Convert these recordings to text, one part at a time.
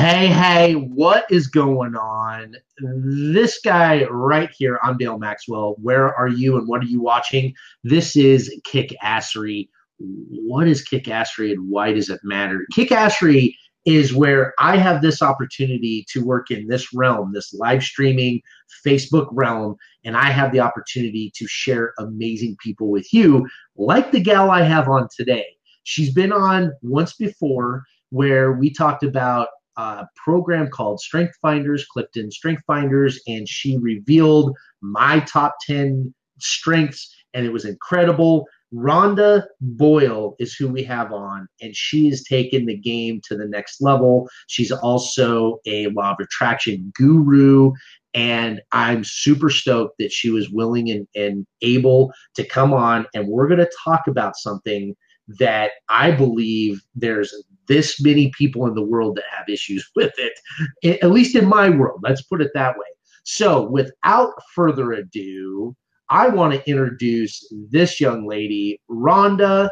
Hey, hey, what is going on? This guy right here, I'm Dale Maxwell. Where are you and what are you watching? This is Kick Assery. What is Kick Assery and why does it matter? Kick Assery is where I have this opportunity to work in this realm, this live streaming Facebook realm, and I have the opportunity to share amazing people with you, like the gal I have on today. She's been on once before where we talked about program called Strength Finders, Clifton Strength Finders, and she revealed my top 10 strengths, and it was incredible. Rhonda Boyle is who we have on, and she has taken the game to the next level. She's also a law of attraction guru, and I'm super stoked that she was willing and, and able to come on. And we're going to talk about something that I believe there's this many people in the world that have issues with it, at least in my world. Let's put it that way. So, without further ado, I want to introduce this young lady, Rhonda.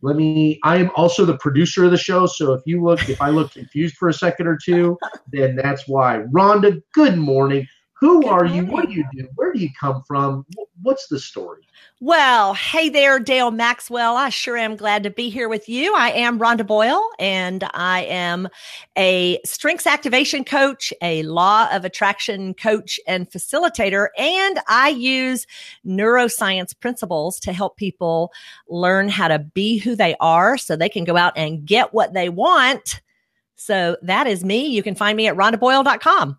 Let me. I am also the producer of the show, so if you look, if I look confused for a second or two, then that's why. Rhonda, good morning. Who good are morning. you? What do you do? Where do you come from? What's the story? Well, hey there, Dale Maxwell. I sure am glad to be here with you. I am Rhonda Boyle, and I am a strengths activation coach, a law of attraction coach and facilitator, and I use neuroscience principles to help people learn how to be who they are so they can go out and get what they want. So that is me. You can find me at rhondaboyle.com.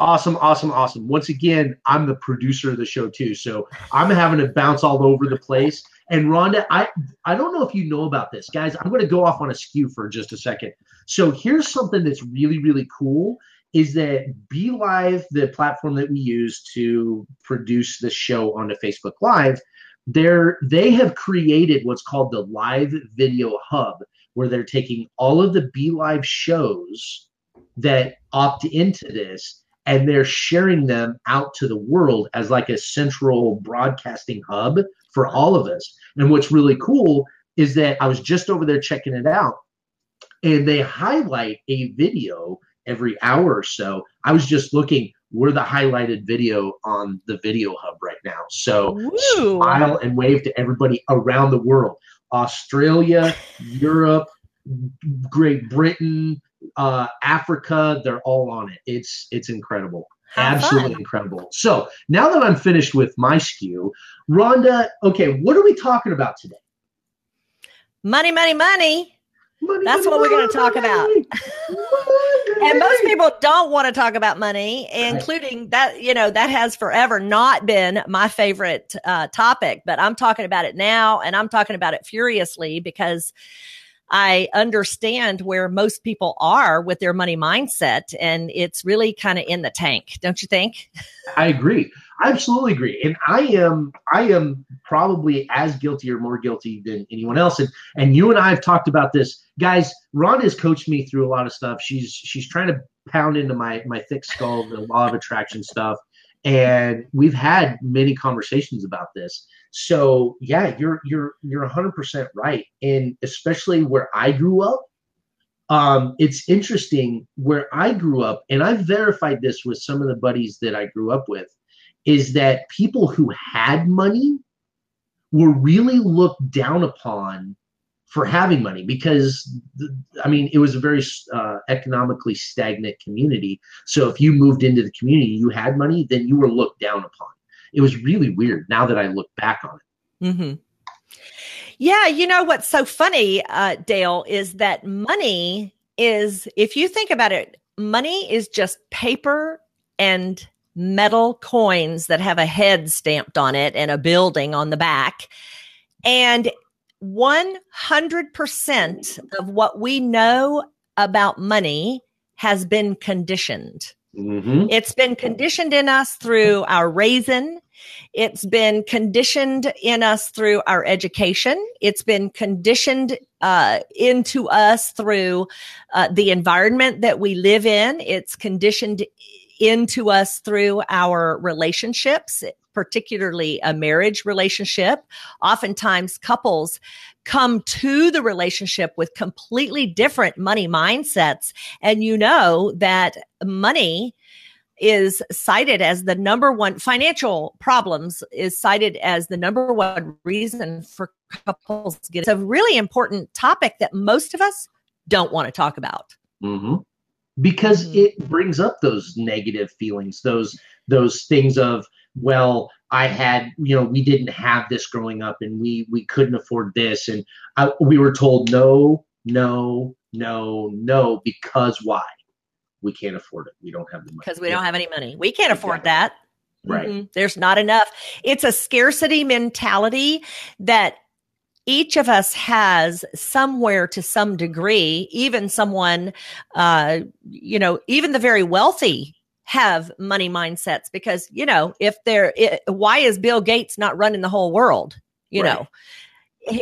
Awesome, awesome, awesome. Once again, I'm the producer of the show too, so I'm having to bounce all over the place. And Rhonda, I I don't know if you know about this, guys. I'm going to go off on a skew for just a second. So here's something that's really really cool is that BeLive, the platform that we use to produce the show onto Facebook Live, they're they have created what's called the Live Video Hub, where they're taking all of the BeLive shows that opt into this and they're sharing them out to the world as like a central broadcasting hub for all of us. And what's really cool is that I was just over there checking it out and they highlight a video every hour or so. I was just looking, we're the highlighted video on the video hub right now. So Ooh. smile and wave to everybody around the world. Australia, Europe, Great Britain, uh, Africa, they're all on it. It's it's incredible. How Absolutely fun. incredible. So now that I'm finished with my skew, Rhonda, okay, what are we talking about today? Money, money, money. money That's money, what we're going to talk about. and most people don't want to talk about money, including right. that, you know, that has forever not been my favorite uh, topic, but I'm talking about it now and I'm talking about it furiously because I understand where most people are with their money mindset, and it's really kind of in the tank, don't you think? I agree. I absolutely agree, and I am I am probably as guilty or more guilty than anyone else. And and you and I have talked about this, guys. Ron has coached me through a lot of stuff. She's she's trying to pound into my my thick skull the law of attraction stuff, and we've had many conversations about this. So yeah, you're you're you're 100% right, and especially where I grew up, um, it's interesting where I grew up, and I've verified this with some of the buddies that I grew up with, is that people who had money were really looked down upon for having money because I mean it was a very uh, economically stagnant community. So if you moved into the community, you had money, then you were looked down upon it was really weird now that I look back on it. Mm-hmm. Yeah, you know what's so funny, uh, Dale, is that money is, if you think about it, money is just paper and metal coins that have a head stamped on it and a building on the back. And 100% of what we know about money has been conditioned. Mm-hmm. It's been conditioned in us through our raising. It's been conditioned in us through our education. It's been conditioned uh, into us through uh, the environment that we live in. It's conditioned into us through our relationships, particularly a marriage relationship. Oftentimes, couples come to the relationship with completely different money mindsets. And you know that money is cited as the number one financial problems is cited as the number one reason for couples to get. It's a really important topic that most of us don't want to talk about. Mm-hmm. Because mm-hmm. it brings up those negative feelings, those those things of well, I had, you know, we didn't have this growing up, and we we couldn't afford this, and I, we were told no, no, no, no, because why? We can't afford it. We don't have the money. Because we don't have any money. We can't afford that. Right. Mm-hmm. There's not enough. It's a scarcity mentality that each of us has somewhere to some degree, even someone, uh, you know, even the very wealthy have money mindsets because, you know, if they're, it, why is Bill Gates not running the whole world? You right. know,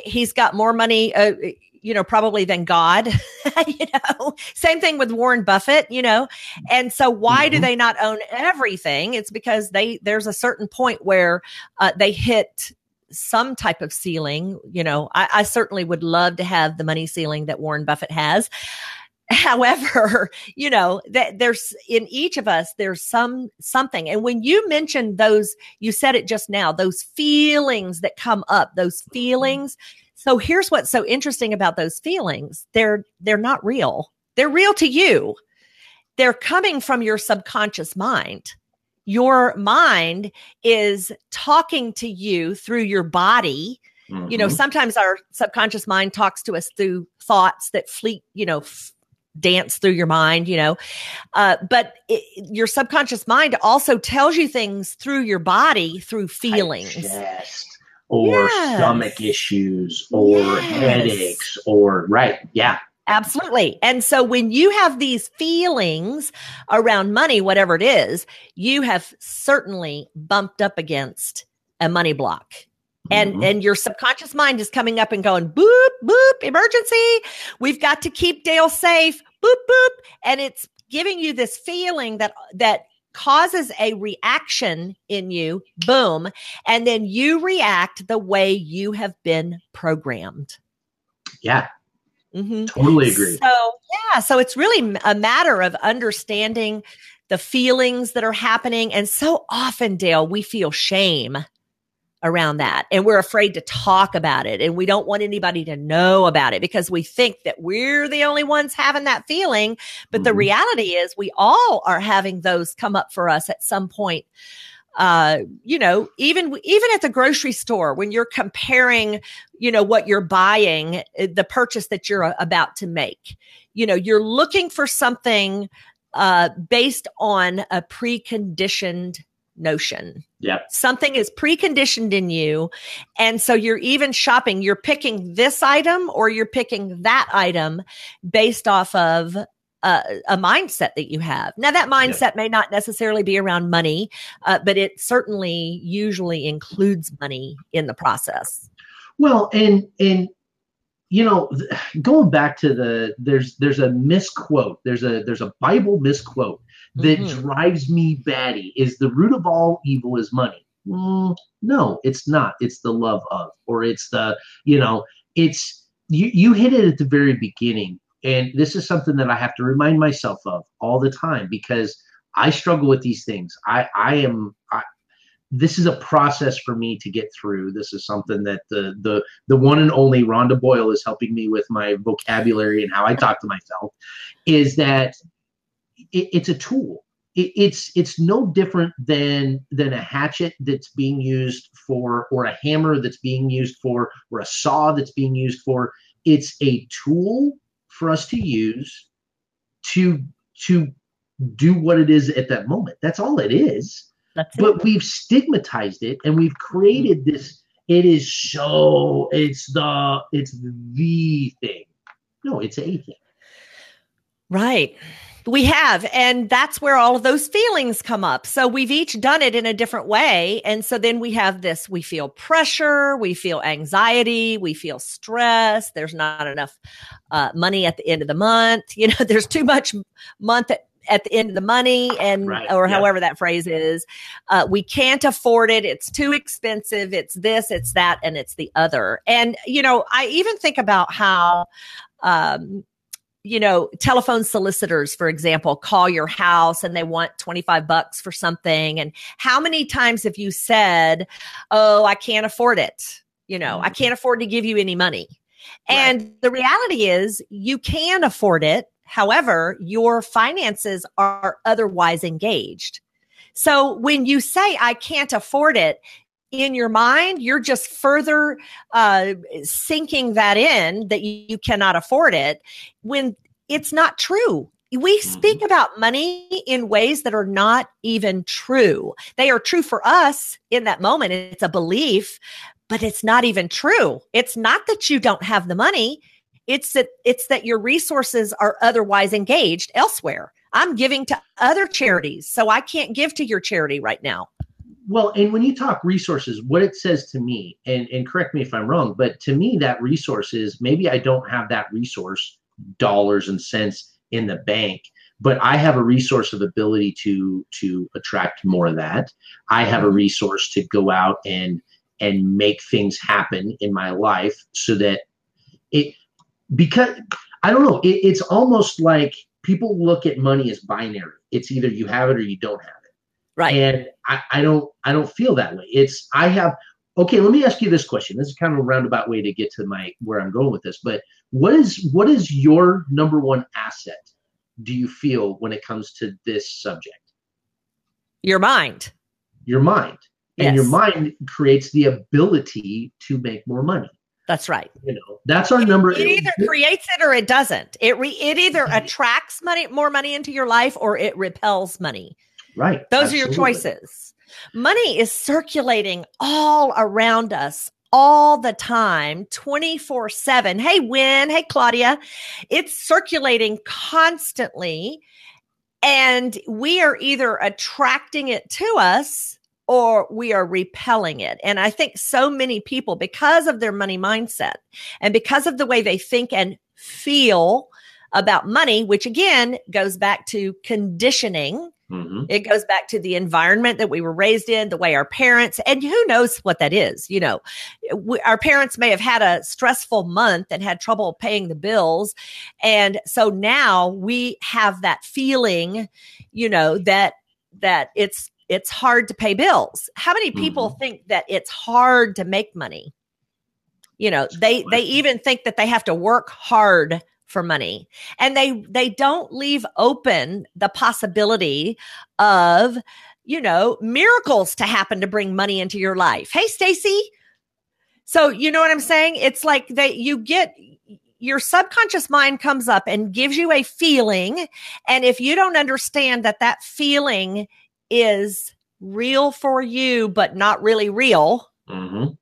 he's got more money. Uh, you know, probably than God, you know, same thing with Warren Buffett, you know. And so why mm-hmm. do they not own everything? It's because they, there's a certain point where uh, they hit some type of ceiling. You know, I, I certainly would love to have the money ceiling that Warren Buffett has. However, you know, that there's in each of us, there's some something. And when you mentioned those, you said it just now, those feelings that come up, those feelings, so here's what's so interesting about those feelings. They're they're not real. They're real to you. They're coming from your subconscious mind. Your mind is talking to you through your body. Mm-hmm. You know, mm-hmm. sometimes our subconscious mind talks to us through thoughts that fleet, you know, f- dance through your mind, you know. Uh, but it, your subconscious mind also tells you things through your body through feelings. Yes or yes. stomach issues or yes. headaches or right yeah Absolutely. And so when you have these feelings around money, whatever it is, you have certainly bumped up against a money block. And mm-hmm. and your subconscious mind is coming up and going boop boop emergency. We've got to keep Dale safe. Boop boop and it's giving you this feeling that that causes a reaction in you, boom, and then you react the way you have been programmed. Yeah. Mm-hmm. Totally agree. So, yeah, so it's really a matter of understanding the feelings that are happening. And so often, Dale, we feel shame around that and we're afraid to talk about it and we don't want anybody to know about it because we think that we're the only ones having that feeling but mm-hmm. the reality is we all are having those come up for us at some point uh, you know, even even at the grocery store when you're comparing, you know, what you're buying, eh, the purchase that you're about to make, you know, you're looking for something uh, based on a preconditioned notion. Yeah. Something is preconditioned in you. And so you're even shopping, you're picking this item or you're picking that item based off of a, a mindset that you have. Now, that mindset yeah. may not necessarily be around money, uh, but it certainly usually includes money in the process. Well, and, and, you know going back to the there's there's a misquote there's a there's a bible misquote that mm-hmm. drives me batty is the root of all evil is money. Mm, no, it's not. It's the love of, or it's the, you know, it's, you, you hit it at the very beginning. And this is something that I have to remind myself of all the time because I struggle with these things. I, I am, I, this is a process for me to get through. This is something that the the the one and only Rhonda Boyle is helping me with my vocabulary and how I talk to myself. Is that it, it's a tool. It, it's it's no different than than a hatchet that's being used for, or a hammer that's being used for, or a saw that's being used for. It's a tool for us to use to to do what it is at that moment. That's all it is. That's but it. we've stigmatized it and we've created this. It is so. It's the. It's the thing. No, it's a thing. Right. We have. And that's where all of those feelings come up. So we've each done it in a different way. And so then we have this we feel pressure, we feel anxiety, we feel stress. There's not enough uh, money at the end of the month. You know, there's too much month at at the end of the money and Right, or yeah. however that phrase is uh, we can't afford it it's too expensive it's this it's that and it's the other and you know i even think about how um you know telephone solicitors for example call your house and they want 25 bucks for something. And how many times have you said oh i can't afford it you know i can't afford to give you any money. Right. and the reality is you can afford it. However your finances are otherwise engaged. So when you say i can't afford it in your mind you're just further uh, sinking that in that you, you cannot afford it when it's not true. We speak about money in ways that are not even true. They are true for us in that moment. It's a belief but it's not even true. It's not that you don't have the money. It's that it's that your resources are otherwise engaged elsewhere. I'm giving to other charities so i can't give to your charity right now Well, and when you talk resources, what it says to me, and, and correct me if I'm wrong, but to me, that resource is maybe I don't have that resource, dollars and cents in the bank, but I have a resource of ability to to attract more of that. I have a resource to go out and and make things happen in my life so that it because I don't know, it, it's almost like people look at money as binary. It's either you have it or you don't have right. And I, I don't i don't feel that way. It's i have okay let me ask you this question. This is kind of a roundabout way to get to my where i'm going with this but what is what is your number one asset do you feel when it comes to this subject? Your mind. Your mind. And your mind creates the ability to make more money. That's right. You know that's our number it either creates it or it doesn't. It re- it either attracts money more money into your life or it repels money right. Those are your choices. Money is circulating all around us all the time 24 7 hey win hey claudia. It's circulating constantly and we are either attracting it to us or we are repelling it. And I think so many people, because of their money mindset and because of the way they think and feel about money, which again goes back to conditioning. Mhm. It goes back to the environment that we were raised in, the way our parents, and who knows what that is. You know, we, our parents may have had a stressful month and had trouble paying the bills. And so now we have that feeling, you know, that, that it's, it's hard to pay bills. How many people think that it's hard to make money? You know, they, they even think that they have to work hard for money. And they they don't leave open the possibility of you know miracles to happen to bring money into your life. Hey stacy. So you know what i'm saying? It's like that you get your subconscious mind comes up and gives you a feeling. And if you don't understand that that feeling is real for you but not really real Mhm.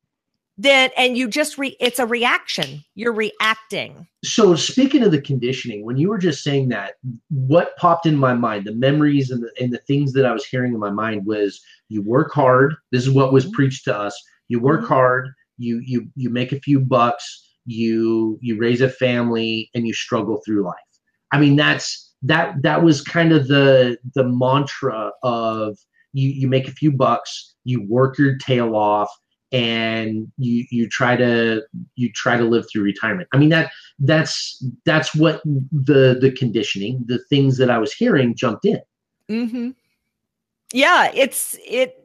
Then and you just re it's a reaction. You're reacting. So speaking of the conditioning when you were just saying that what popped in my mind the memories and the, and the things that i was hearing in my mind was you work hard. This is what was Mhm. preached to us. You work Mhm. hard. You you you make a few bucks. You you raise a family and you struggle through life. I mean that's that that was kind of the the mantra of you you make a few bucks. You work your tail off and you you try to you try to live through retirement i mean that that's that's what the the conditioning the things that i was hearing jumped in Mm-hmm. Yeah, it's it.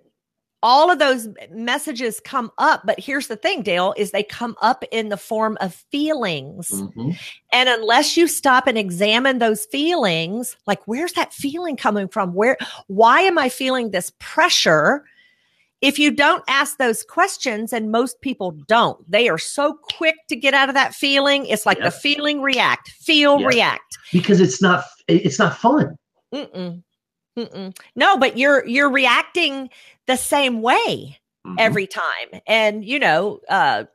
All of those messages come up, but here's the thing, Dale, is they come up in the form of feelings. Mhm. And unless you stop and examine those feelings, like where's that feeling coming from? Where, why am I feeling this pressure? If you don't ask those questions, and most people don't, they are so quick to get out of that feeling. It's like Yep. the feeling react, feel Yep. react. because it's not it's not fun Mm-mm. Mm-mm. No, but you're you're reacting the same way Mhm. every time, and you know, uh,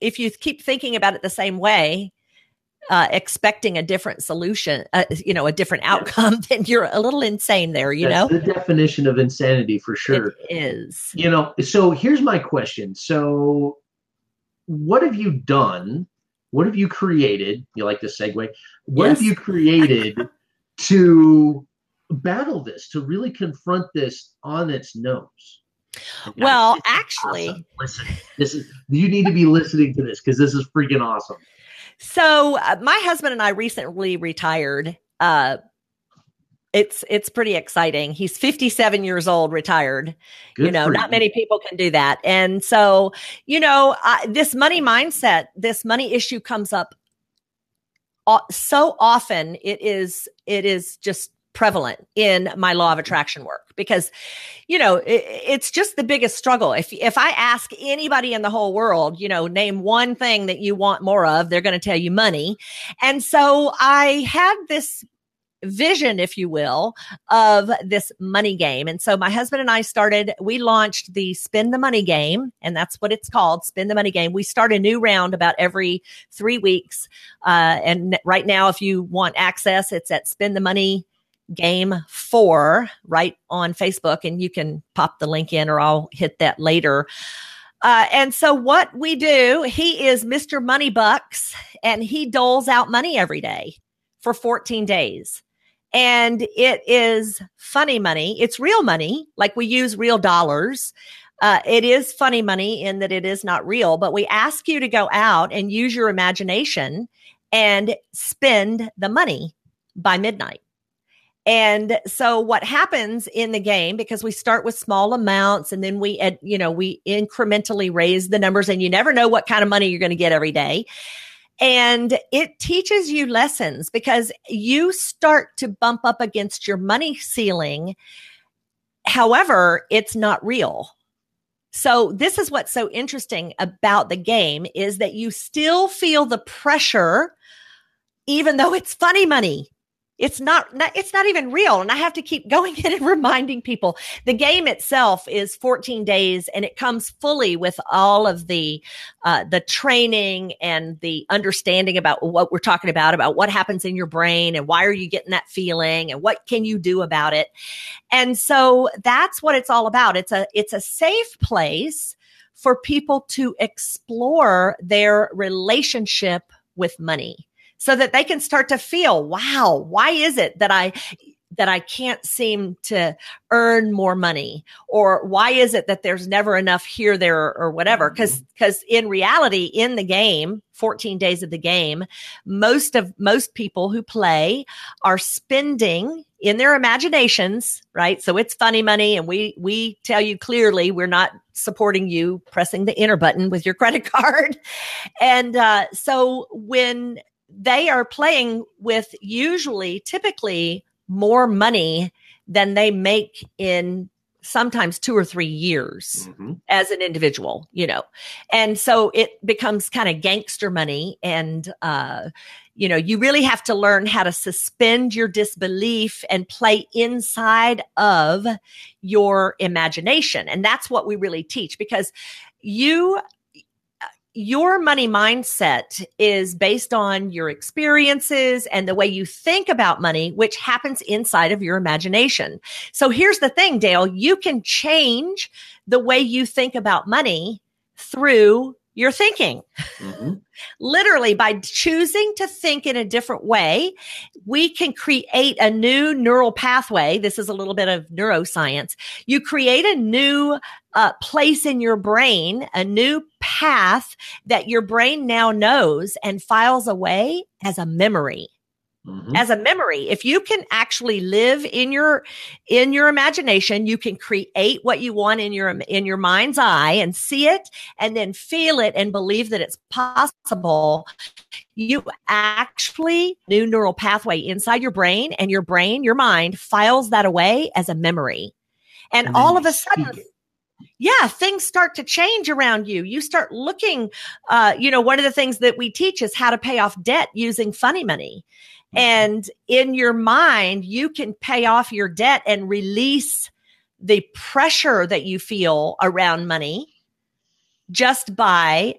if you keep thinking about it the same way, uh, expecting a different solution, uh, you know, a different outcome, then you're a little insane there. You That's know, the definition of insanity for sure it is. you know so here's my question so what have you done what have you created you like this segue what have you created to battle this, to really confront this on its nose. Well, actually, awesome. listen, this is you need to be listening to this because this is freaking awesome. So, uh, my husband and I recently retired. Uh, it's it's pretty exciting. He's 57 years old, retired. Good you know, not you. many people can do that. And so, you know, uh, this money mindset, this money issue comes up so often. It is it is just prevalent in my law of attraction work because you know it, it's just the biggest struggle if if i ask anybody in the whole world you know name one thing that you want more of they're going to tell you money and so i had this vision, if you will, of this money game. And so my husband and I started, we launched the spend the money game, and that's what it's called spend the money game. We start a new round about every three weeks. Uh, and right now, if you want access, it's at spend the money game four right on Facebook, and you can pop the link in or I'll hit that later. Uh, and so what we do, he is Mr. Money Bucks and he doles out money every day for 14 days and it is funny money. It's real money, like we use real dollars. Uh, it is funny money in that it is not real, but we ask you to go out and use your imagination and spend the money by midnight. And so what happens in the game, because we start with small amounts and then we, you know, we incrementally raise the numbers and you never know what kind of money you're going to get every day. And it teaches you lessons because you start to bump up against your money ceiling. However, it's not real. So this is what's so interesting about the game is that you still feel the pressure even though it's funny money it's not, it's not even real and i have to keep going in and reminding people. The game itself is 14 days and it comes fully with all of the uh, the training and the understanding about what we're talking about about what happens in your brain and why are you getting that feeling and what can you do about it. And so that's what it's all about. It's a it's a safe place for people to explore their relationship with money so that they can start to feel, wow, why is it that I that I can't seem to earn more money? Or why is it that there's never enough here, there, or, or whatever? Because mm-hmm. because in reality, in the game, 14 days of the game, most of most people who play are spending in their imaginations, right? So it's funny money, and we we tell you clearly we're not supporting you pressing the enter button with your credit card. And uh, so when they are playing with usually, typically more money than they make in sometimes two or three years mm-hmm. as an individual, you know. And so it becomes kind of gangster money. And, uh, you know, you really have to learn how to suspend your disbelief and play inside of your imagination. And that's what we really teach because you your money mindset is based on your experiences and the way you think about money, which happens inside of your imagination. So here's the thing, Dale, you can change the way you think about money through your thinking. Mm-hmm. Literally, by choosing to think in a different way, we can create a new neural pathway. This is a little bit of neuroscience. You create a new uh, place in your brain, a new path that your brain now knows and files away as a memory. Mm-hmm. as a memory if you can actually live in your in your imagination you can create what you want in your in your mind's eye and see it and then feel it and believe that it's possible you actually new neural pathway inside your brain and your brain your mind files that away as a memory and, and all of a sudden yeah, things start to change around you. You start looking, uh, you know, one of the things that we teach is how to pay off debt using funny money. Mm-hmm. And in your mind, you can pay off your debt and release the pressure that you feel around money just by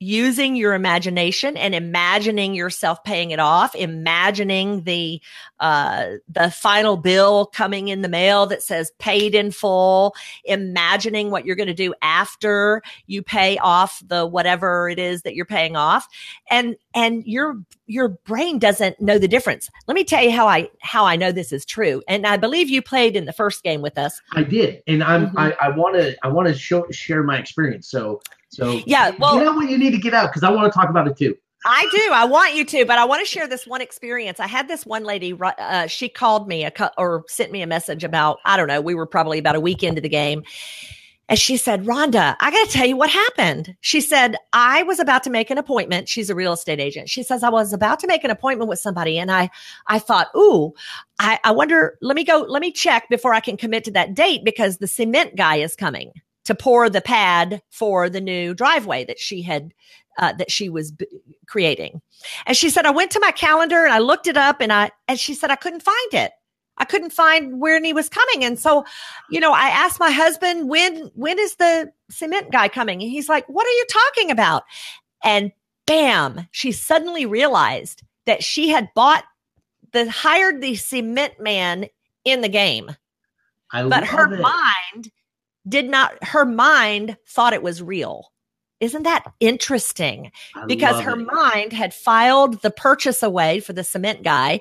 using your imagination and imagining yourself paying it off, imagining the uh, the final bill coming in the mail that says paid in full, imagining what you're going to do after you pay off the whatever it is that you're paying off, and and your your brain doesn't know the difference. Let me tell you how I how I know this is true, and I believe you played in the first game with us. I did, and I'm mm-hmm. I want to I want to show share my experience. So so yeah, well, you know what you need to get out because I want to talk about it too. I do. I want you to, but I want to share this one experience. I had this one lady. Uh, she called me a or sent me a message about I don't know. We were probably about a week into the game, and she said, "Rhonda, I got to tell you what happened." She said, "I was about to make an appointment. She's a real estate agent. She says I was about to make an appointment with somebody, and I, I thought, ooh, I, I wonder. Let me go. Let me check before I can commit to that date because the cement guy is coming." To pour the pad for the new driveway that she had uh, that she was b- creating. And she said, I went to my calendar and I looked it up and I, and she said, I couldn't find it. I couldn't find when he was coming. And so, you know, I asked my husband, when, when is the cement guy coming? And he's like, what are you talking about? And bam, she suddenly realized that she had bought the, hired the cement man in the game. I love it. but her it. mind did not, her mind thought it was real. Isn't that interesting? I because her it. mind had filed the purchase away for the cement guy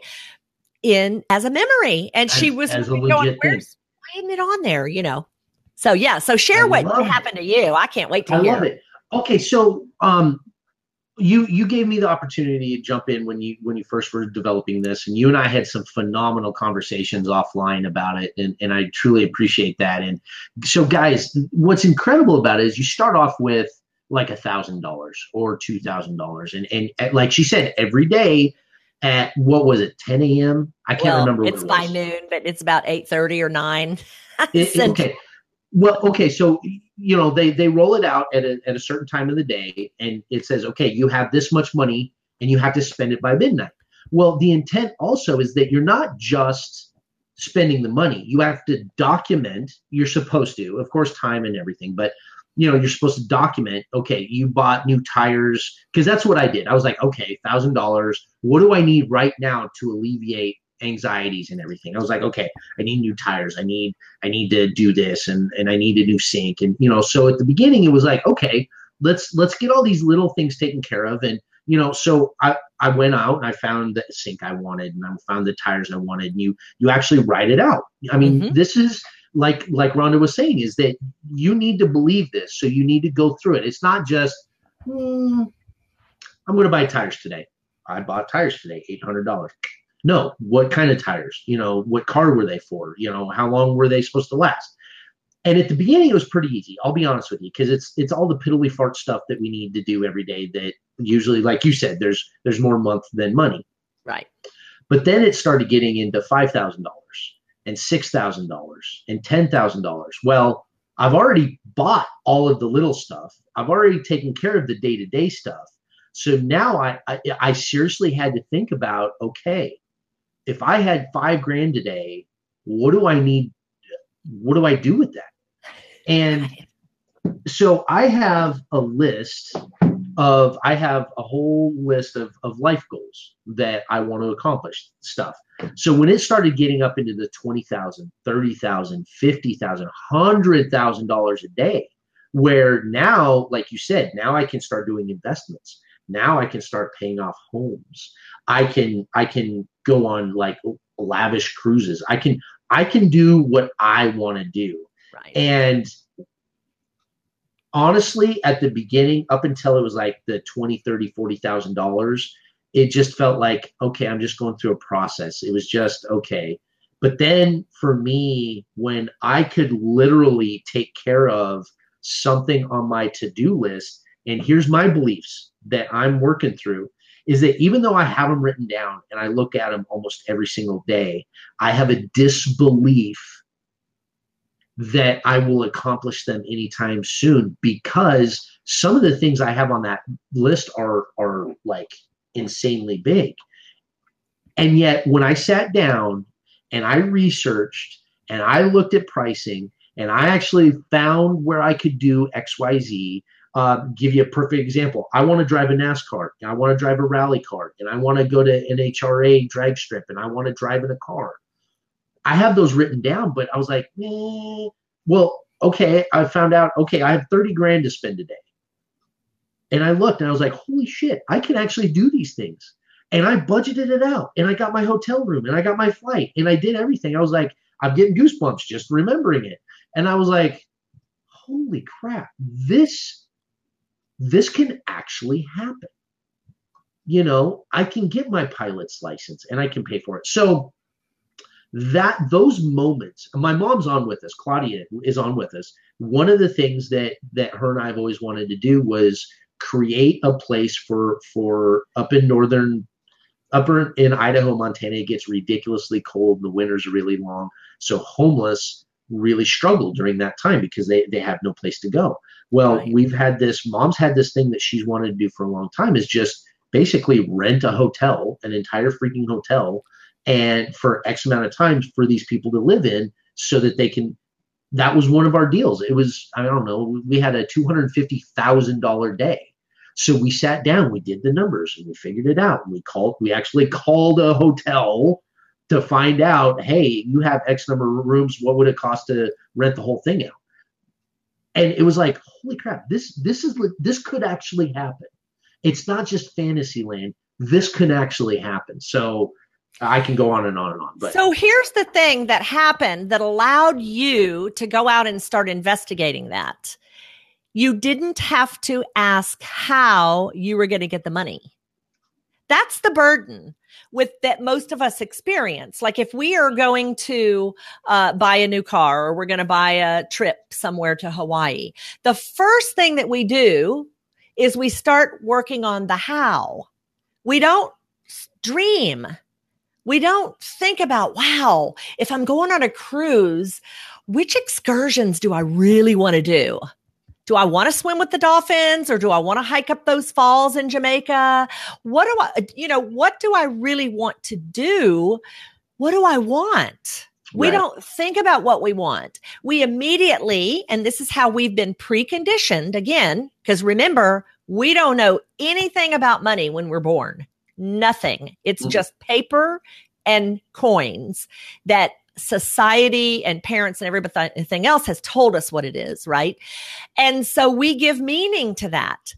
in as a memory. And as, she was going, where's why isn't it on there? You know. So yeah, so share I what happened it. to you. I can't wait to I hear. love it. Okay, so um you you gave me the opportunity to jump in when you when you first were developing this and you and I had some phenomenal conversations offline about it and, and I truly appreciate that. And so guys what's incredible about it is you start off with like a thousand dollars or two thousand dollars and and like she said every day at what was it 10 a.m I can't well, remember it's by noon but it's about 8 30 or 9 it, okay. Well, okay, so you know they they roll it out at a at a certain time of the day, and it says, okay, you have this much money, and you have to spend it by midnight. Well, the intent also is that you're not just spending the money; you have to document. You're supposed to, of course, time and everything, but you know you're supposed to document. Okay, you bought new tires because that's what I did. I was like, okay, thousand dollars. What do I need right now to alleviate anxieties and everything. I was like, okay, I need new tires. I need I need to do this and and I need a new sink. And you know, so at the beginning it was like, okay, let's let's get all these little things taken care of. And you know, so I I went out and I found the sink I wanted and I found the tires I wanted. And you you actually write it out. I mean, mm-hmm. this is like like Rhonda was saying, is that you need to believe this. So you need to go through it. It's not just hmm, I'm going to buy tires today. I bought tires today, eight hundred dollars. No, what kind of tires? You know, what car were they for? You know, how long were they supposed to last? And at the beginning, it was pretty easy. I'll be honest with you, because it's it's all the piddly fart stuff that we need to do every day. That usually, like you said, there's there's more month than money. Right. But then it started getting into five thousand dollars and six thousand dollars and ten thousand dollars. Well, I've already bought all of the little stuff. I've already taken care of the day to day stuff. So now I, I I seriously had to think about okay, if I had five grand today, what do I need? What do I do with that? And so I have a list of, I have a whole list of, of life goals that I want to accomplish stuff. So when it started getting up into the 20,000, 30,000, 50,000, $100,000 a day, where now, like you said, now I can start doing investments. Now I can start paying off homes. I can I can go on like lavish cruises. I can I can do what I want to do. Right. And honestly, at the beginning, up until it was like the 20, 30, 40,000 dollars, it just felt like, okay, I'm just going through a process. It was just okay. But then for me, when I could literally take care of something on my to-do list, and here's my beliefs that I'm working through is that even though I have them written down and I look at them almost every single day, I have a disbelief that I will accomplish them anytime soon because some of the things I have on that list are are like insanely big. And yet when I sat down and I researched and I looked at pricing and I actually found where I could do XYZ uh, give you a perfect example. I want to drive a NASCAR, I want to drive a rally car, and I want to go to an HRA drag strip, and I want to drive in a car. I have those written down, but I was like, eh. well, okay. I found out, okay, I have 30 grand to spend today. And I looked and I was like, holy shit, I can actually do these things. And I budgeted it out and I got my hotel room and I got my flight and I did everything. I was like, I'm getting goosebumps just remembering it. And I was like, holy crap, this this can actually happen. You know, I can get my pilot's license and I can pay for it. So that those moments, my mom's on with us, Claudia is on with us. One of the things that that her and I've always wanted to do was create a place for for up in northern upper in Idaho, Montana, it gets ridiculously cold. The winters are really long. So homeless really struggle during that time because they, they have no place to go. Well, right. we've had this, mom's had this thing that she's wanted to do for a long time is just basically rent a hotel, an entire freaking hotel, and for X amount of time for these people to live in so that they can. That was one of our deals. It was, I don't know, we had a $250,000 day. So we sat down, we did the numbers, and we figured it out. And we called, we actually called a hotel to find out, hey, you have X number of rooms. What would it cost to rent the whole thing out? And it was like, holy crap, this this is this could actually happen. It's not just fantasy land. This can actually happen. So I can go on and on and on. But so here's the thing that happened that allowed you to go out and start investigating that. You didn't have to ask how you were going to get the money. That's the burden with that most of us experience. Like if we are going to uh, buy a new car or we're going to buy a trip somewhere to Hawaii, the first thing that we do is we start working on the how. We don't dream. We don't think about, wow, if I'm going on a cruise, which excursions do I really want to do? Do I want to swim with the dolphins or do I want to hike up those falls in Jamaica? What do I, you know, what do I really want to do? What do I want? We don't think about what we want. We immediately, and this is how we've been preconditioned again, because remember, we don't know anything about money when we're born. Nothing. It's mm-hmm. just paper and coins that society and parents and everything else has told us what it is, right? And so we give meaning to that.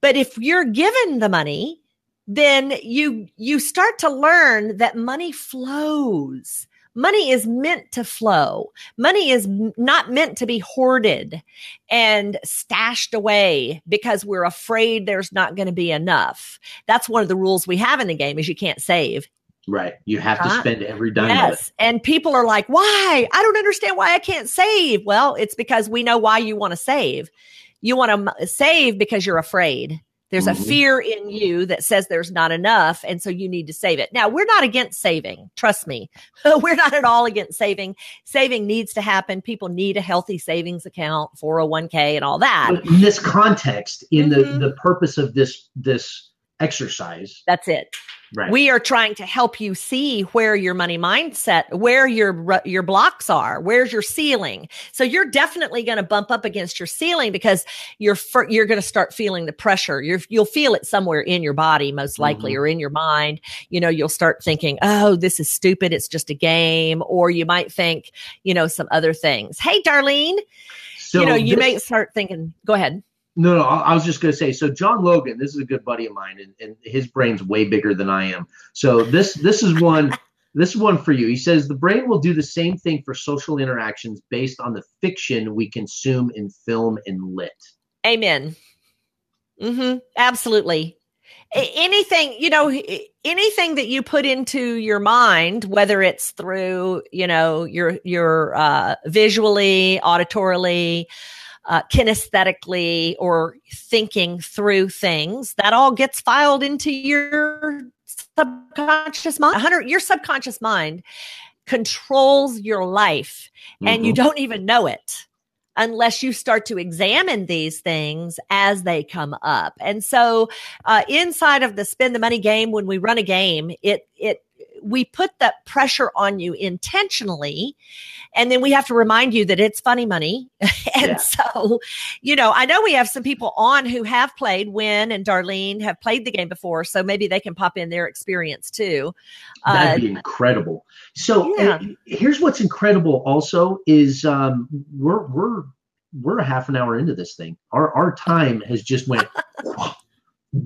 But if you're given the money, then you you start to learn that money flows. Money is meant to flow. Money is not meant to be hoarded and stashed away because we're afraid there's not going to be enough. That's one of the rules we have in the game is you can't save. Right. You have to spend every dime. Yes. And people are like, why? I don't understand why I can't save. Well, it's because we know why you want to save. You want to save because you're afraid. There's mm-hmm. a fear in you that says there's not enough. And so you need to save it. Now, we're not against saving. Trust me. we're not at all against saving. Saving needs to happen. People need a healthy savings account, 401k, and all that. But in this context, in mm-hmm. the, the purpose of this, this, exercise. That's it. Right. We are trying to help you see where your money mindset, where your your blocks are, where's your ceiling. So you're definitely going to bump up against your ceiling because you're you're going to start feeling the pressure. you will feel it somewhere in your body, most likely, mm-hmm. or in your mind. You know, you'll start thinking, "Oh, this is stupid. It's just a game," or you might think, you know, some other things. Hey, Darlene. So you know, you this- may start thinking. Go ahead. No, no, I was just going to say. So John Logan, this is a good buddy of mine, and, and his brain's way bigger than I am. So this this is one this is one for you. He says the brain will do the same thing for social interactions based on the fiction we consume in film and lit. Amen. Mm-hmm. Absolutely. Anything you know, anything that you put into your mind, whether it's through you know your your uh, visually, auditorily uh, kinesthetically or thinking through things, that all gets filed into your subconscious mind. 100, your subconscious mind controls your life mm-hmm. and you mm-hmm. don't even know it unless you start to examine these things as they come up. And so, uh, inside of the spend the money game, when we run a game, it, it, we put that pressure on you intentionally and then we have to remind you that it's funny money and yeah. so you know i know we have some people on who have played Win and darlene have played the game before so maybe they can pop in their experience too that'd uh, be incredible so yeah. here's what's incredible also is um, we're we're we're a half an hour into this thing. Our our time has just went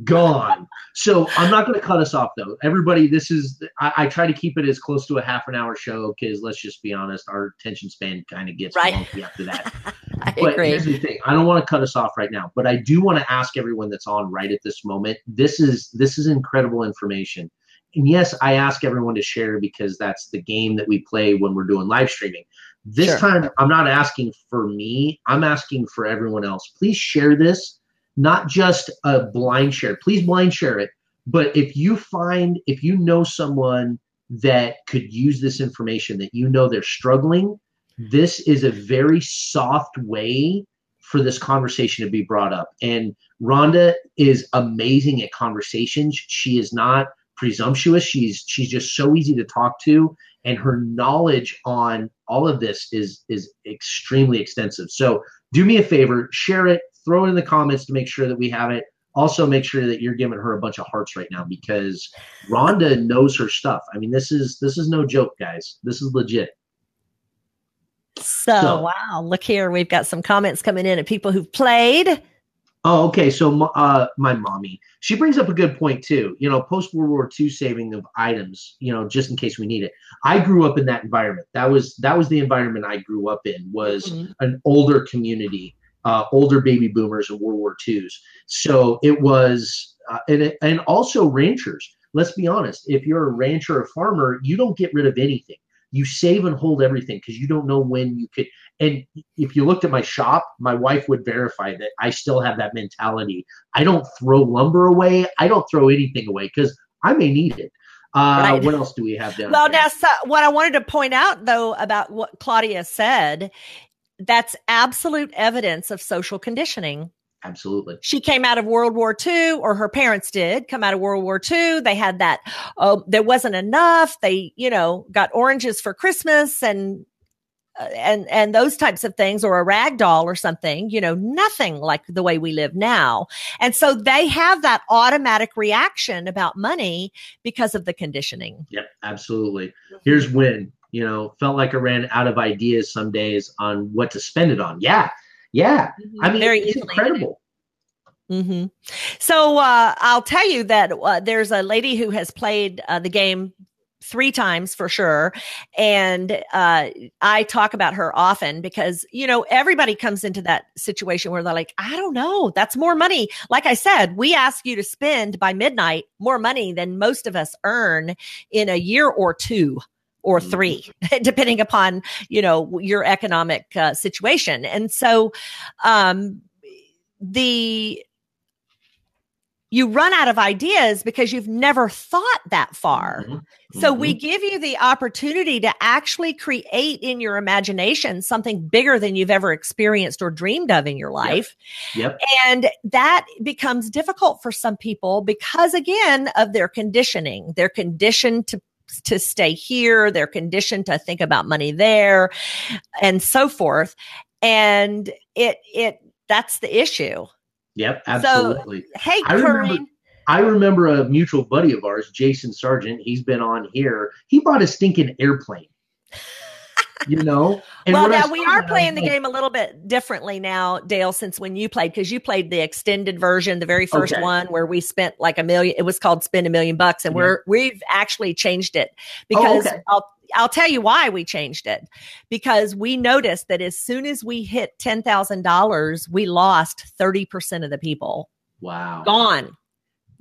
gone. So I'm not going to cut us off though. Everybody, this is I, I, try to keep it as close to a half an hour show because let's just be honest, our attention span kind of gets right. wonky after that. I but agree. here's the thing: I don't want to cut us off right now, but I do want to ask everyone that's on right at this moment. This is this is incredible information. And yes, I ask everyone to share because that's the game that we play when we're doing live streaming. This sure. time, I'm not asking for me, I'm asking for everyone else. Please share this, not just a blind share. Please blind share it. But if you find, if you know someone that could use this information, that you know they're struggling, this is a very soft way for this conversation to be brought up. And Rhonda is amazing at conversations. She is not presumptuous. She's she's just so easy to talk to and her knowledge on all of this is is extremely extensive. So do me a favor, share it, throw it in the comments to make sure that we have it. Also, make sure that you're giving her a bunch of hearts right now because Rhonda knows her stuff. I mean, this is this is no joke, guys. This is legit. So, so wow, look here, we've got some comments coming in of people who've played. Oh, okay. So, uh, my mommy, she brings up a good point too. You know, post World War II saving of items, you know, just in case we need it. I grew up in that environment. That was that was the environment I grew up in. Was mm-hmm. an older community, uh, older baby boomers and World War II's. So it was, uh, and it, and also ranchers. Let's be honest. If you're a rancher or farmer, you don't get rid of anything you save and hold everything because you don't know when you could and if you looked at my shop my wife would verify that i still have that mentality i don't throw lumber away i don't throw anything away because i may need it uh, right. what else do we have down well there? now so what i wanted to point out though about what claudia said that's absolute evidence of social conditioning Absolutely. She came out of World War II, or her parents did come out of World War II. They had that, oh, there wasn't enough. They, you know, got oranges for Christmas and, uh, and, and those types of things, or a rag doll or something, you know, nothing like the way we live now. And so they have that automatic reaction about money because of the conditioning. Yep, absolutely. Here's when, you know, felt like I ran out of ideas some days on what to spend it on. Yeah yeah, mm-hmm. I mean, Very it's incredible. Mm-hmm. So uh, I'll tell you that uh, there's a lady who has played uh, the game three times for sure. And uh, I talk about her often because, you know, everybody comes into that situation where they're like, I don't know, that's more money. Like I said, we ask you to spend by midnight more money than most of us earn in a year or two or mm-hmm. three, depending upon you know your economic uh, situation. And so, um, the you run out of ideas because you've never thought that far. Mm-hmm. So mm-hmm. we give you the opportunity to actually create in your imagination something bigger than you've ever experienced or dreamed of in your life. Yep. yep. And that becomes difficult for some people because again of their conditioning. They're conditioned to to stay here. They're conditioned to think about money there and so forth. And it, it, that's the issue. Yep, absolutely. So, hey, I remember, I remember a mutual buddy of ours, Jason Sargent. He's been on here. He bought a stinking airplane you know. And well, now we are playing the game a little bit differently now, Dale, since when you played, because you played the extended version, the very first okay. one where we spent like a million. It was called "Spend a Million Bucks," and yeah. we're we've actually changed it because oh, okay. I'll I'll tell you why we changed it because we noticed that as soon as we hit ten thousand dollars, we lost thirty percent of the people. Wow, gone.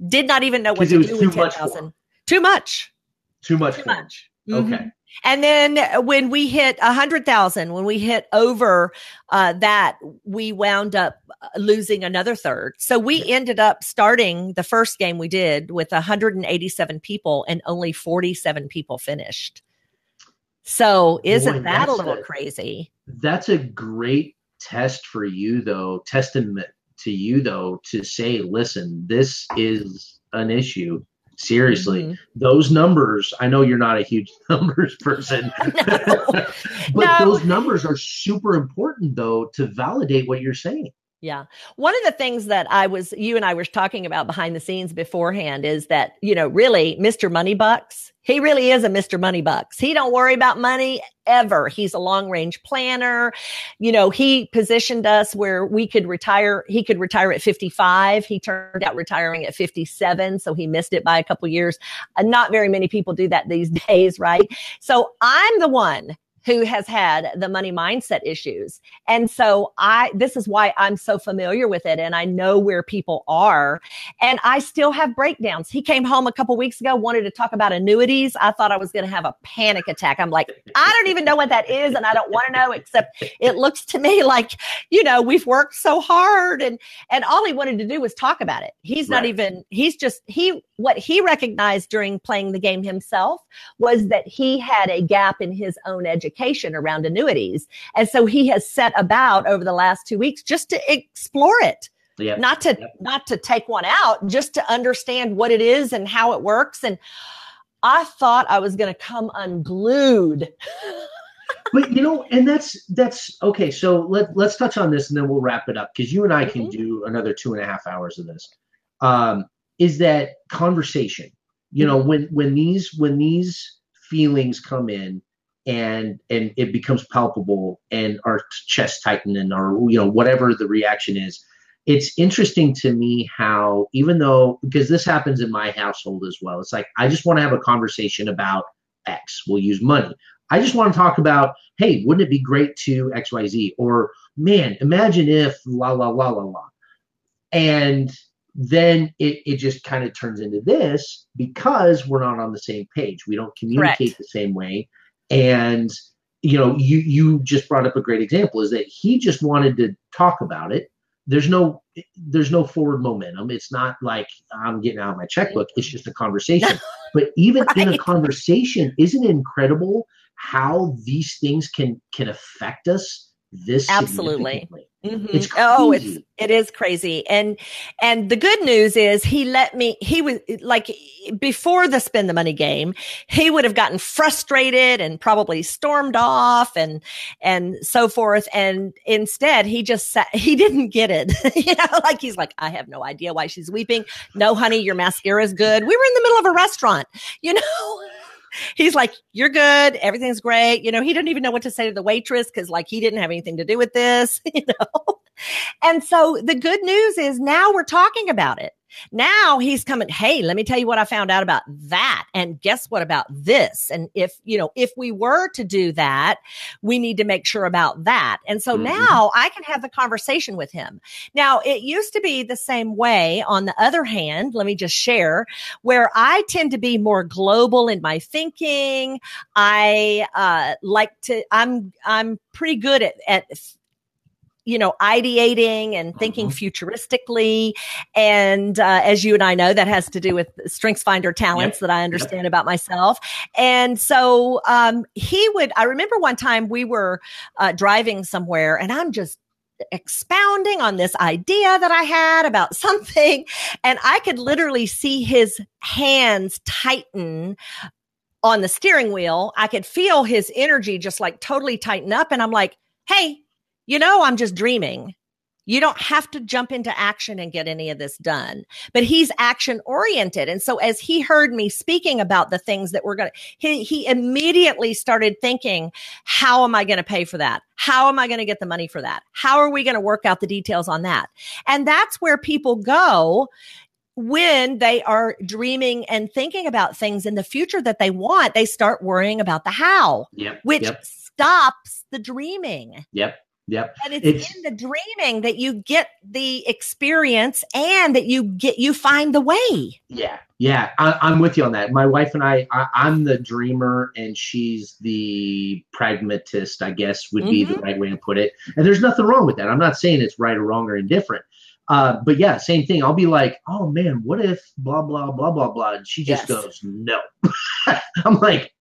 Did not even know what to do with ten thousand. Too much. Too much. Too much. Mm-hmm. Okay. And then when we hit a hundred thousand, when we hit over uh, that, we wound up uh, losing another third. So we ended up starting the first game we did with 187 people, and only 47 people finished. So isn't Boy, that a little a, crazy? That's a great test for you, though. Testament to you, though, to say, listen, this is an issue Seriously, mm-hmm. those numbers, I know you're not a huge numbers person, no. but no. those numbers are super important though to validate what you're saying. Yeah. One of the things that I was, you and I were talking about behind the scenes beforehand is that, you know, really Mr. Moneybucks, he really is a Mr. Moneybucks. He don't worry about money ever. He's a long range planner. You know, he positioned us where we could retire. He could retire at 55. He turned out retiring at 57. So he missed it by a couple years. Uh, not very many people do that these days, right? So I'm the one who has had the money mindset issues. And so I, this is why I'm so familiar with it and I know where people are. And I still have breakdowns. He came home a couple weeks ago, wanted to talk about annuities. I thought I was going to have a panic attack. I'm like, I don't even know what that is. And I don't want to know, except it looks to me like, you know, we've worked so hard and, and all he wanted to do was talk about it. He's not even, he's just, he, what he recognized during playing the game himself was that he had a gap in his own education education around annuities. And so he has set about over the last two weeks just to explore it. Yep. Not to yep. not to take one out, just to understand what it is and how it works. And I thought I was going to come unglued. but you know, and that's that's okay. So let let's touch on this, and then we'll wrap it up because you and I can mm-hmm. do another two and a half hours of this. Um, is that conversation? You know, when when these when these feelings come in, and and it becomes palpable and our chest tighten and our you know whatever the reaction is. It's interesting to me how even though because this happens in my household as well it's like i just want to have a conversation about x we'll use money. I just want to talk about hey wouldn't it be great to xyz or man imagine if la la la la la. And then it, it just kind of turns into this because we're not on the same page. We don't communicate Correct. the same way and you know, you you just brought up a great example is that he just wanted to talk about it. There's no there's no forward momentum. It's not like I'm getting out of my checkbook. It's just a conversation. but even right. in a conversation, isn't it incredible how these things can can affect us this absolutely mm-hmm. it's oh it's it is crazy. And and the good news is he let me he was like before the spend the money game he would have gotten frustrated and probably stormed off and and so forth. And instead he just sat he didn't get it. You know like he's like i have no idea why she's weeping. No honey your mascara is good. We were in the middle of a restaurant you know he's like, You're good. Everything's great. You know, he didn't even know what to say to the waitress because, like, he didn't have anything to do with this, you know. And so the good news is now we're talking about it. Now he's coming, hey, let me tell you what I found out about that. And guess what about this? And if, you know, if we were to do that, we need to make sure about that. And so mm-hmm. now I can have the conversation with him. Now it used to be the same way. On the other hand, let me just share where I tend to be more global in my thinking. I, uh, like to, I'm, I'm pretty good at, at you know, ideating and thinking mm-hmm. futuristically. And uh, as you and I know, that has to do with Strengths Finder talents yep. that I understand yep. about myself. And so um, he would, I remember one time we were uh, driving somewhere and I'm just expounding on this idea that I had about something. And I could literally see his hands tighten on the steering wheel. I could feel his energy just like totally tighten up. And I'm like, hey, you know, I'm just dreaming. You don't have to jump into action and get any of this done. But he's action oriented. And so as he heard me speaking about the things that we're going to, he, he immediately started thinking, how am I going to pay for that? How am I going to get the money for that? How are we going to work out the details on that? And that's where people go when they are dreaming and thinking about things in the future that they want, they start worrying about the how, yep, which yep. stops the dreaming. Yep. Yep. And it's, it's, in the dreaming that you get the experience and that you get you find the way. Yeah. Yeah. I, am with you on that. My wife and I, I, am the dreamer and she's the pragmatist, I guess would be mm-hmm. the right way to put it. And there's nothing wrong with that. I'm not saying it's right or wrong or indifferent. Uh, but yeah, same thing. I'll be like, oh man, what if blah blah blah blah blah, and she just yes. goes, no. I'm like,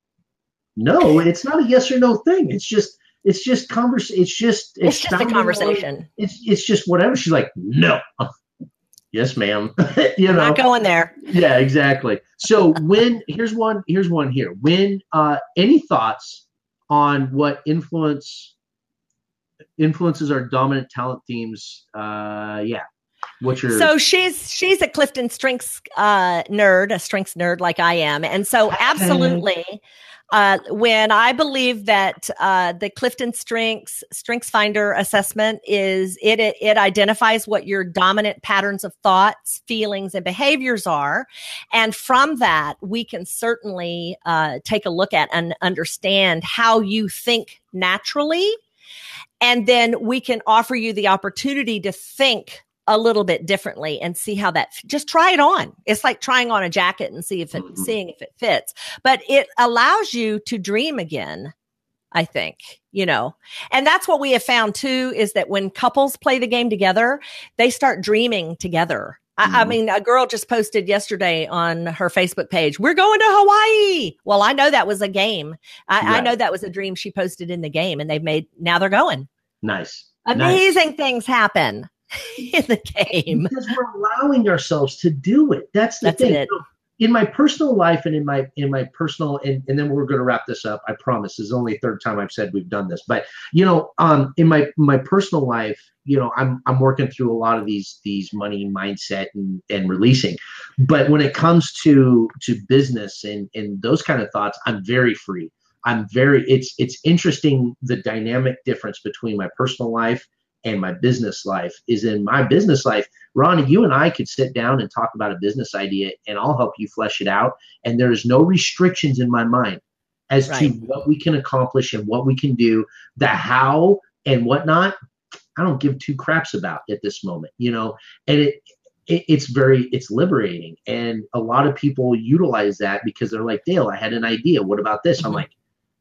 no, it's not a yes or no thing. It's just it's just converse. It's just it's, it's just a conversation. It's it's just whatever. She's like, no. yes, ma'am. you know, not going there. Yeah, exactly. So when here's one here's one here. When uh, any thoughts on what influence influences our dominant talent themes? Uh, yeah, What's your so she's she's a Clifton Strengths uh, nerd, a strengths nerd like I am, and so absolutely. Uh, when I believe that uh, the Clifton Strengths Strengths Finder assessment is it, it it identifies what your dominant patterns of thoughts, feelings, and behaviors are, and from that we can certainly uh, take a look at and understand how you think naturally, and then we can offer you the opportunity to think a little bit differently and see how that just try it on. It's like trying on a jacket and see if it mm-hmm. seeing if it fits. But it allows you to dream again. I think, you know, and that's what we have found too is that when couples play the game together, they start dreaming together. Mm-hmm. I, I, mm-hmm. mean, a girl just posted yesterday on her Facebook page, we're going to Hawaii. Well, I know that was a game. I, right. I know that was a dream she posted in the game and they've made, now they're going. Nice. Amazing nice. things happen. in the game because we're allowing ourselves to do it. That's the That's thing. It. in my personal life and in my in my personal and, and then we're going to wrap this up i promise this is only the third time i've said we've done this but you know um in my my personal life you know i'm i'm working through a lot of these these money mindset and and releasing but when it comes to to business and and those kind of thoughts i'm very free i'm very it's it's interesting the dynamic difference between my personal life and my business life is in my business life. Ronnie, you and I could sit down and talk about a business idea and I'll help you flesh it out. And there's no restrictions in my mind as right. to what we can accomplish and what we can do, the how and whatnot. I don't give two craps about at this moment, you know, and it, it it's very it's liberating and a lot of people utilize that because they're like dale i had an idea what about this i'm mm-hmm. like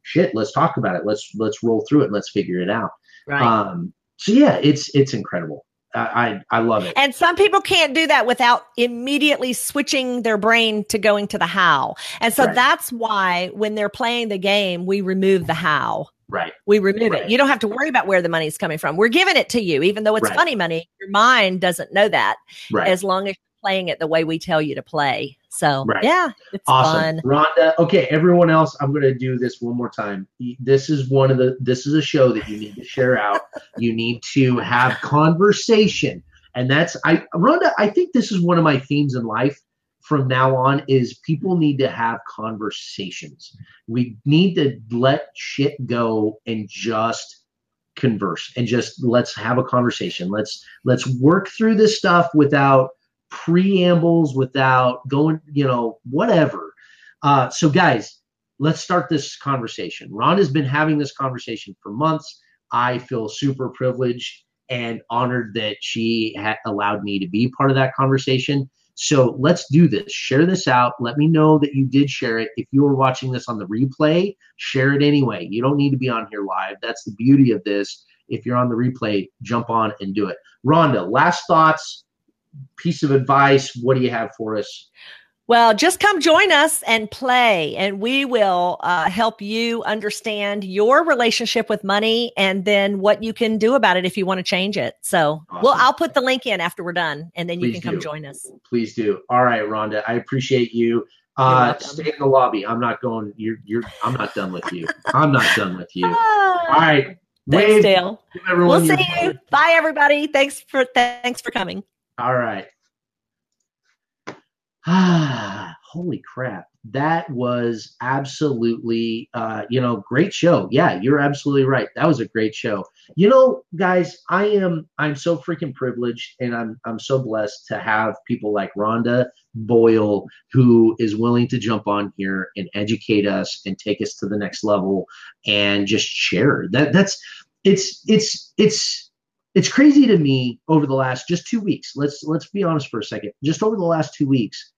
shit let's talk about it let's let's roll through it let's figure it out right. um so yeah, it's it's incredible. I, I love it. And some people can't do that without immediately switching their brain to going to the how. And so right. that's why when they're playing the game, we remove the how. Right. We remove right. it. You don't have to worry about where the money's coming from. We're giving it to you, even though it's right. funny money. Your mind doesn't know that. Right. As long as you're playing it the way we tell you to play. So right. yeah, it's awesome. fun. Rhonda, okay, everyone else, I'm gonna do this one more time. This is one of the this is a show that you need to share out. you need to have conversation. And that's I Rhonda, I think this is one of my themes in life from now on is people need to have conversations. We need to let shit go and just converse and just let's have a conversation. Let's let's work through this stuff without preambles, without going, you know, whatever. Uh, so, guys, let's start this conversation. Ron has been having this conversation for months. I feel super privileged and honored that she had allowed me to be part of that conversation. So let's do this. Share this out. Let me know that you did share it. If you are watching this on the replay, share it anyway. You don't need to be on here live. That's the beauty of this. If you're on the replay, jump on and do it. Rhonda, last thoughts, piece of advice, what do you have for us? Well, just come join us and play, and we will uh, help you understand your relationship with money and then what you can do about it if you want to change it. So, awesome. well, I'll put the link in after we're done, and then Please you can come join us. Please do. All right, Rhonda, I appreciate you. Uh, stay in the lobby. I'm not going. You're. You're. I'm not done with you. I'm not done with you. All right. Thanks, Wave. Dale. We'll see you. Bye, everybody. Thanks for thanks for coming. All right. Ah, holy crap. That was absolutely, uh, you know, great show. Yeah, you're absolutely right. That was a great show. You know, guys, I am, I'm so freaking privileged and I'm, I'm so blessed to have people like Rhonda Boyle who is willing to jump on here and educate us and take us to the next level and just share that. That's, it's, it's, it's, it's crazy to me over the last just two weeks. Let's let's be honest for a second. Just over the last two weeks,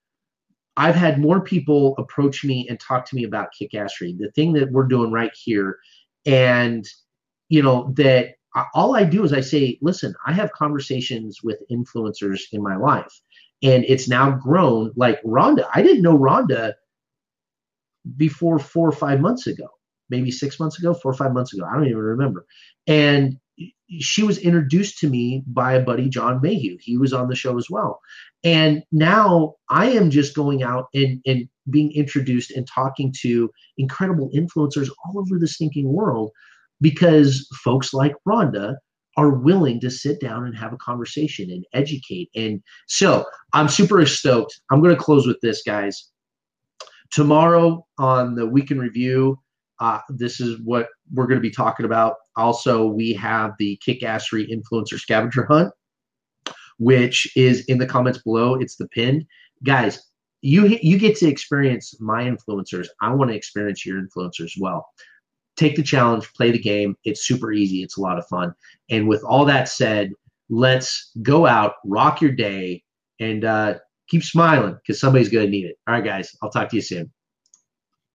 I've had more people approach me and talk to me about kickassery, the thing that we're doing right here, and you know that all I do is I say, listen, I have conversations with influencers in my life, and it's now grown. Like Rhonda, I didn't know Rhonda before four or five months ago, maybe six months ago, four or five months ago. I don't even remember. And she was introduced to me by a buddy, John Mayhew. He was on the show as well. And now I am just going out and, and being introduced and talking to incredible influencers all over the stinking world because folks like Rhonda are willing to sit down and have a conversation and educate. And so I'm super stoked. I'm going to close with this, guys. Tomorrow on the Week in Review, uh, this is what we're going to be talking about. Also, we have the Kickassery Influencer Scavenger Hunt, which is in the comments below. It's the pin. Guys, you you get to experience my influencers. I want to experience your influencers as well. Take the challenge, play the game. It's super easy. It's a lot of fun. And with all that said, let's go out, rock your day, and uh, keep smiling because somebody's going to need it. All right, guys. I'll talk to you soon.